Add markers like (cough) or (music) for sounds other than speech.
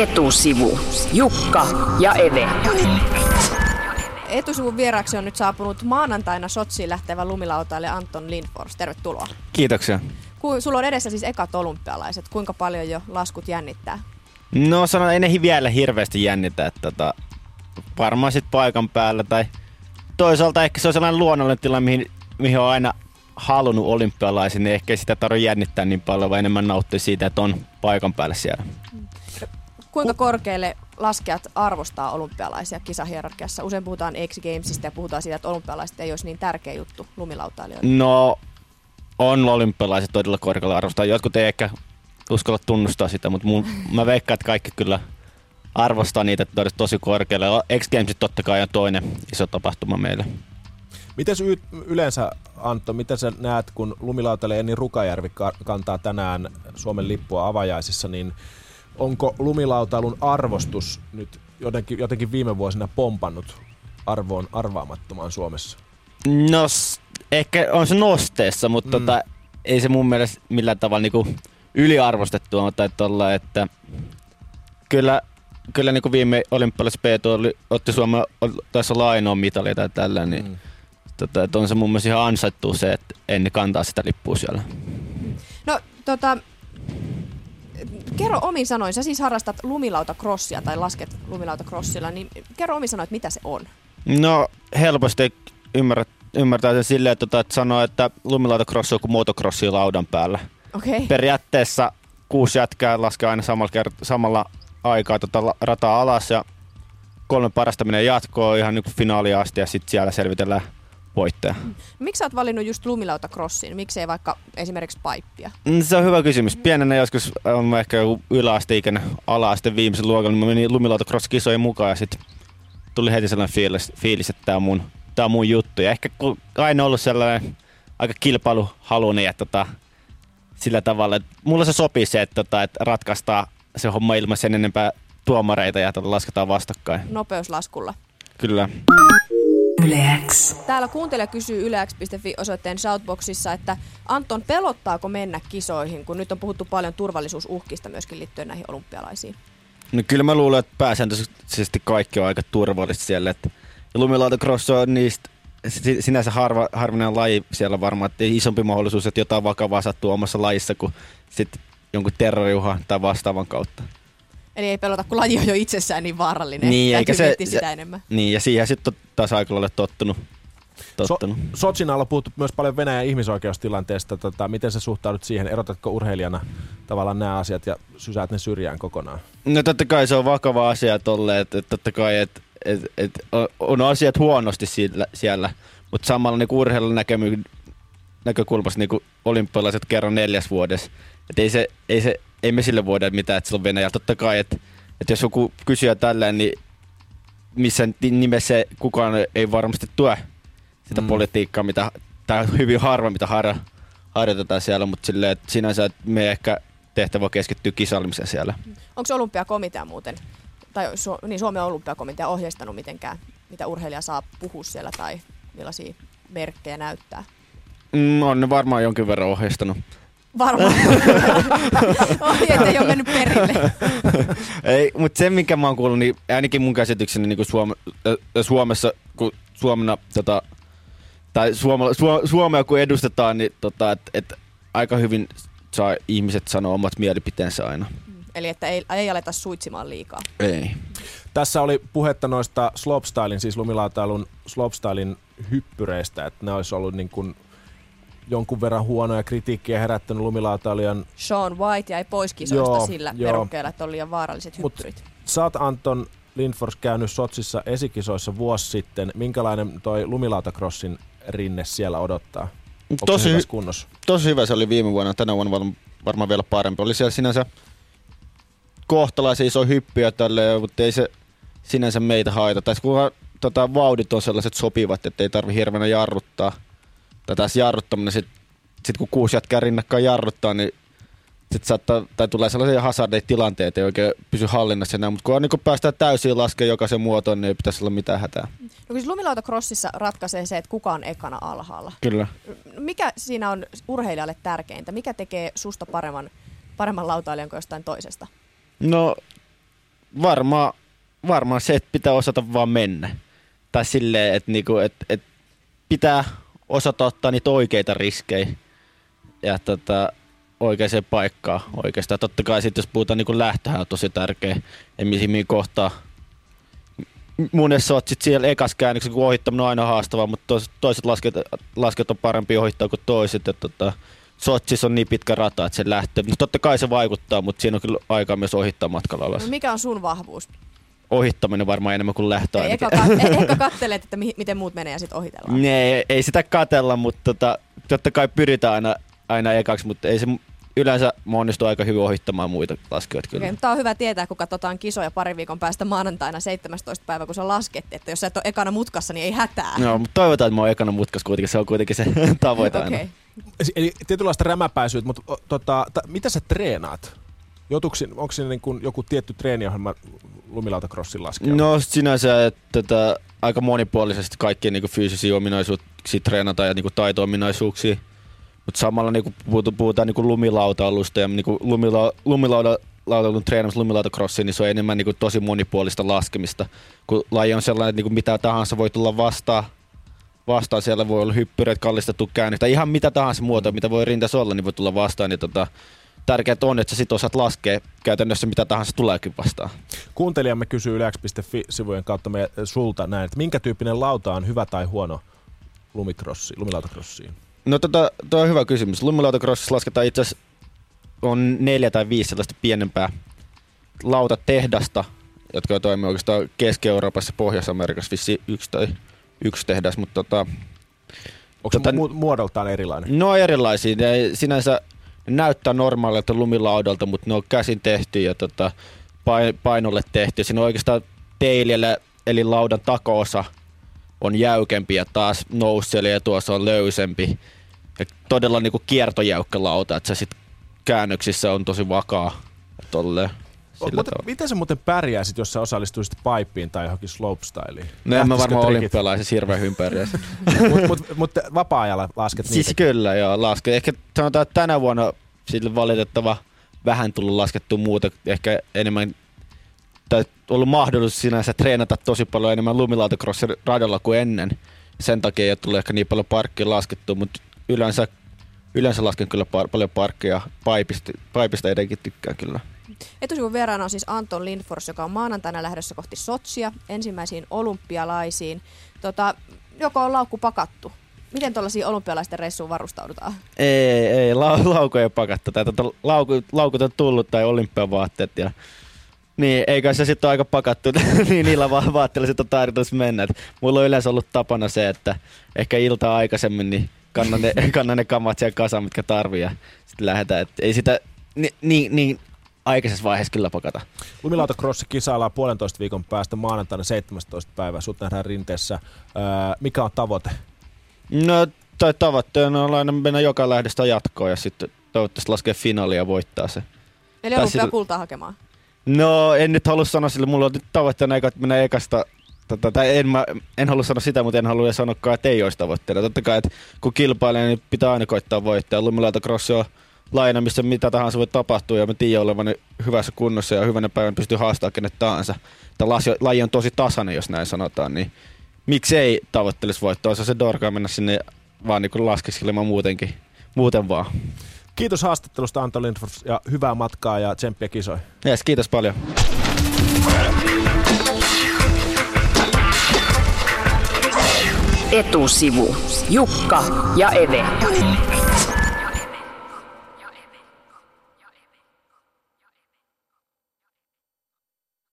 Etusivu. Jukka ja Eve. Etusivun vieraksi on nyt saapunut maanantaina Sotsiin lähtevä lumilautailija Anton Lindfors. Tervetuloa. Kiitoksia. Ku, sulla on edessä siis ekat olympialaiset. Kuinka paljon jo laskut jännittää? No sanon, ei ne vielä hirveästi jännitä, että tota, varmaan sit paikan päällä tai toisaalta ehkä se on sellainen luonnollinen tila, mihin, mihin on aina halunnut olympialaisen, niin ehkä ei sitä tarvitse jännittää niin paljon, vaan enemmän nauttia siitä, että on paikan päällä siellä. Kuinka korkealle laskijat arvostaa olympialaisia kisahierarkiassa? Usein puhutaan X Gamesista ja puhutaan siitä, että olympialaiset ei olisi niin tärkeä juttu lumilautailijoille. No, on olympialaiset todella korkealla arvostaa. Jotkut ei ehkä uskalla tunnustaa sitä, mutta mun, (laughs) mä veikkaan, että kaikki kyllä arvostaa niitä tosi, tosi korkealle. X Gamesit totta kai on toinen iso tapahtuma meille. Miten y- yleensä, Antto, miten sä näet, kun lumilautailija Enni Rukajärvi kantaa tänään Suomen lippua avajaisissa, niin onko lumilautailun arvostus nyt jotenkin, jotenkin viime vuosina pompannut arvoon arvaamattomaan Suomessa? No, ehkä on se nosteessa, mutta mm. tota, ei se mun mielestä millään tavalla niinku yliarvostettua tai tolla, että kyllä, kyllä niinku viime olympialaisessa P oli, otti Suomen tässä lainoa mitalia tai tällä, niin mm. tota, että on se mun mielestä ihan ansaittu se, että en kantaa sitä lippua siellä. No tota, kerro omin sanoin, sä siis harrastat lumilautakrossia tai lasket lumilautacrossilla, niin kerro omin sanoin, että mitä se on? No helposti ymmärrät, ymmärtää sen silleen, että, tota, että sanoo, että lumilautacross on kuin motocrossi laudan päällä. Okay. Periaatteessa kuusi jätkää laskee aina samalla, kert- samalla aikaa tota rataa alas ja kolme parasta menee jatkoon ihan niin finaalia asti ja sitten siellä selvitellään voittaja. Mm. Miksi sä oot valinnut just lumilautacrossin? Miksi ei vaikka esimerkiksi paippia? Mm, se on hyvä kysymys. Pienenä joskus on ehkä joku yläasteikäinen ala-aste viimeisen luokalla, niin mä menin lumilautacross-kisojen mukaan ja sitten tuli heti sellainen fiilis, fiilis että tämä on, mun, tää on mun juttu. Ja ehkä aina ollut sellainen aika kilpailuhalunen ja tota, sillä tavalla, että mulla se sopii se, että, tota, että ratkaistaan se homma ilman sen enempää tuomareita ja tota, lasketaan vastakkain. Nopeuslaskulla. Kyllä. Yleäks. Täällä kuuntelija kysyy yleäks.fi osoitteen shoutboxissa, että Anton, pelottaako mennä kisoihin, kun nyt on puhuttu paljon turvallisuusuhkista myöskin liittyen näihin olympialaisiin? No kyllä mä luulen, että pääsääntöisesti kaikki on aika turvallista siellä. Että lumilautacross on niistä sinänsä harva, harvinainen laji siellä varmaan, että isompi mahdollisuus, että jotain vakavaa sattuu omassa lajissa kuin sitten jonkun terroriuhan tai vastaavan kautta. Eli ei pelota, kun laji on jo itsessään niin vaarallinen. Niin, eikä se, sitä ja, enemmän. Niin, ja siihen sitten taas aika lailla tottunut. tottunut. So, Sotsin alla puhuttu myös paljon Venäjän ihmisoikeustilanteesta. Tota, miten sä suhtaudut siihen? Erotatko urheilijana tavallaan nämä asiat ja sysäät ne syrjään kokonaan? No totta kai se on vakava asia tolle, että, että totta kai, että et, et, on asiat huonosti siellä, siellä mutta samalla niin urheilun näkemy, näkökulmasta niin olympialaiset kerran neljäs vuodessa. Et ei, se, ei, se, ei me sille voida mitään, että sillä on Venäjä. Totta kai, että, että jos joku kysyy tälleen, niin missä nimessä kukaan ei varmasti tue sitä mm. politiikkaa, mitä, tai hyvin harva, mitä har, harjoitetaan siellä, mutta silleen, että sinänsä että me ehkä tehtävä keskittyy kisailemiseen siellä. Onko se olympiakomitea muuten tai Su- niin Suomen olympiakomitea ohjeistanut mitenkään, mitä urheilija saa puhua siellä tai millaisia merkkejä näyttää? Mm, on ne varmaan jonkin verran ohjeistanut. Varmaan. (laughs) Ohjeet ei ole mennyt perille. ei, mutta se, minkä mä oon kuullut, niin ainakin mun käsitykseni niin Suome, äh, Suomessa, kun Suomena, tota, tai Suome, Su, Suomea kun edustetaan, niin tota, et, et aika hyvin saa ihmiset sanoa omat mielipiteensä aina. Eli että ei, ei aleta suitsimaan liikaa. Ei. Tässä oli puhetta noista slopestylin, siis lumilautailun slopestylin hyppyreistä, että ne olisi ollut niin kuin jonkun verran huonoja kritiikkiä herättänyt lumilautailijan... Sean White jäi pois kisoista joo, sillä joo. verukkeella, että oli liian vaaralliset hyppyrit. Mut sä oot Anton Lindfors käynyt Sotsissa esikisoissa vuosi sitten. Minkälainen toi lumilautakrossin rinne siellä odottaa? Onko tosi, kunnossa? tosi hyvä se oli viime vuonna, tänä vuonna varmaan vielä parempi. Oli siellä sinänsä kohtalaisen iso hyppyjä tälle, mutta ei se sinänsä meitä haita. Tai kunhan tota, vauhdit on sellaiset sopivat, että ei tarvi hirveänä jarruttaa. Tai taas jarruttaminen, sit, sit kun kuusi jätkää rinnakkain jarruttaa, niin sit saattaa, tai tulee sellaisia hazardeja tilanteita, ei oikein pysy hallinnassa enää, mutta kun, niin kun päästään täysin laskemaan jokaisen muotoon, niin ei pitäisi olla mitään hätää. No siis lumilautacrossissa ratkaisee se, että kuka on ekana alhaalla. Kyllä. Mikä siinä on urheilijalle tärkeintä? Mikä tekee susta paremman, paremman lautailijan kuin jostain toisesta? No varmaan varmaan se, että pitää osata vaan mennä. Tai silleen, että niinku, et, et pitää osata ottaa niitä oikeita riskejä ja tota, oikeaan paikkaan oikeastaan. Totta kai sitten jos puhutaan niin lähtöhän on tosi tärkeä, ja mihin kohtaa monessa oot sit siellä ekas käännöksessä, kun ohittaminen on aina haastavaa, mutta toiset, toiset lasket, lasket on parempi ohittaa kuin toiset. Ja tota, Sotsissa on niin pitkä rata, että se lähtee. No totta kai se vaikuttaa, mutta siinä on kyllä aikaa myös ohittaa matkalla alas. No mikä on sun vahvuus? Ohittaminen varmaan enemmän kuin lähtö ei, eka, kat- (laughs) eka kattelet, että mi- miten muut menee ja sitten ohitellaan. Nee, ei, ei sitä katella, mutta tota, totta kai pyritään aina, aina ekaksi, mutta ei se yleensä mä onnistun aika hyvin ohittamaan muita laskijoita kyllä. Okay, tämä on hyvä tietää, kun katsotaan kisoja pari viikon päästä maanantaina 17. päivä, kun se lasketti, että jos sä et ole ekana mutkassa, niin ei hätää. No, mutta toivotaan, että mä oon ekana mutkassa kuitenkin, se on kuitenkin se (laughs) tavoite okay. aina. Eli tietynlaista rämäpäisyyttä, mutta tota, ta, mitä sä treenaat? Joutuuko, onko siinä niin kuin joku tietty treeniohjelma lumilautakrossin laskijalla? No sinänsä, että tätä, aika monipuolisesti kaikkia niin fyysisiä ominaisuuksia treenataan ja niin taito-ominaisuuksia. Mutta samalla niin puhutaan, puhutaan niin lumilautailusta ja niin lumila, lumilautailun treenaamista lumilautakrossiin, niin se on enemmän niin tosi monipuolista laskemista. Kun laji on sellainen, että niin mitä tahansa voi tulla vastaan, vastaan. Siellä voi olla hyppyreet, kallistettu käännöstä, ihan mitä tahansa muuta, mitä voi rintas olla, niin voi tulla vastaan. Niin tota, tärkeää on, että sä sit osaat laskea käytännössä mitä tahansa tuleekin vastaan. Kuuntelijamme kysyy yleäks.fi-sivujen kautta me sulta näin, että minkä tyyppinen lauta on hyvä tai huono lumikrossi, lumilautakrossiin? No tota, tuo on hyvä kysymys. Lumilautakrossissa lasketaan itse asiassa on neljä tai viisi sellaista pienempää lautatehdasta, jotka toimii oikeastaan Keski-Euroopassa ja Pohjois-Amerikassa vissi yksi tai yksi tehdas, mutta tota, Onko tota, mu- muodoltaan erilainen? No erilaisia. Ne sinänsä näyttää normaalilta lumilaudalta, mutta ne on käsin tehty ja tota, painolle tehty. Siinä on oikeastaan peilillä, eli laudan takoosa on jäykempi ja taas nousseli ja tuossa on löysempi. Ja todella niinku kiertojäykkä lauta, että se sit käännöksissä on tosi vakaa. Tolleen. Mutta miten sä muuten pärjäisit, jos sä osallistuisit pipein tai johonkin slopestyliin? No en mä varmaan olympialaisessa hirveän hyvin pärjäisi. (laughs) Mutta mut, mut vapaa-ajalla lasket niitä? Siis kyllä, joo, lasket. Ehkä sanotaan, että tänä vuonna sille valitettava vähän tullut laskettu muuta, ehkä enemmän tai ollut mahdollisuus sinänsä treenata tosi paljon enemmän lumilautakrossa radalla kuin ennen. Sen takia ei ole tullut ehkä niin paljon parkkia laskettu, mutta yleensä, yleensä lasken kyllä par- paljon parkkia. Paipista, paipista edenkin tykkään kyllä. Etusivun on siis Anton Lindfors, joka on maanantaina lähdössä kohti Sotsia, ensimmäisiin olympialaisiin. Tota, joko on laukku pakattu? Miten tuollaisiin olympialaisten reissuun varustaudutaan? Ei, ei, la- lauku ei pakattu. Tai tota, lauku, laukut on tullut tai olympiavaatteet ja niin, eikä se sitten ole aika pakattu, (laughs) niin niillä vaan vaatteilla on tarkoitus mennä. Et mulla on yleensä ollut tapana se, että ehkä iltaa aikaisemmin niin kannan ne, (laughs) kannan ne kamat siellä kasaan, mitkä tarvii ja sitten lähdetään. Et ei sitä niin, niin, niin aikaisessa vaiheessa kyllä pakata. Lumilautakrossa kisaillaan puolentoista viikon päästä maanantaina 17. päivä. Sut nähdään rinteessä. Öö, mikä on tavoite? No, tai tavoitteena on aina mennä joka lähdestä jatkoon ja sitten toivottavasti laskee finaalia ja voittaa se. Eli on kultaa hakemaan? No, en nyt halua sanoa sille. Mulla on nyt tavoitteena että mennä ekasta Tota, tai en, mä, en halua sanoa sitä, mutta en halua sanoa, että ei olisi tavoitteena. Totta kai, että kun kilpailee, niin pitää aina koittaa voittaa. Lumilauta on laina, missä mitä tahansa voi tapahtua ja mä tiedän olevan hyvässä kunnossa ja hyvänä päivänä pystyy haastamaan kenet tahansa. Tämä laji on tosi tasainen, jos näin sanotaan, niin miksi ei tavoittelisi voittoa? Se on se dorkaa mennä sinne vaan niin laskeskelemaan muutenkin, muuten vaan. Kiitos haastattelusta Anto Lindfors ja hyvää matkaa ja tsemppiä kisoihin. Yes, kiitos paljon. Etusivu. Jukka ja Eve.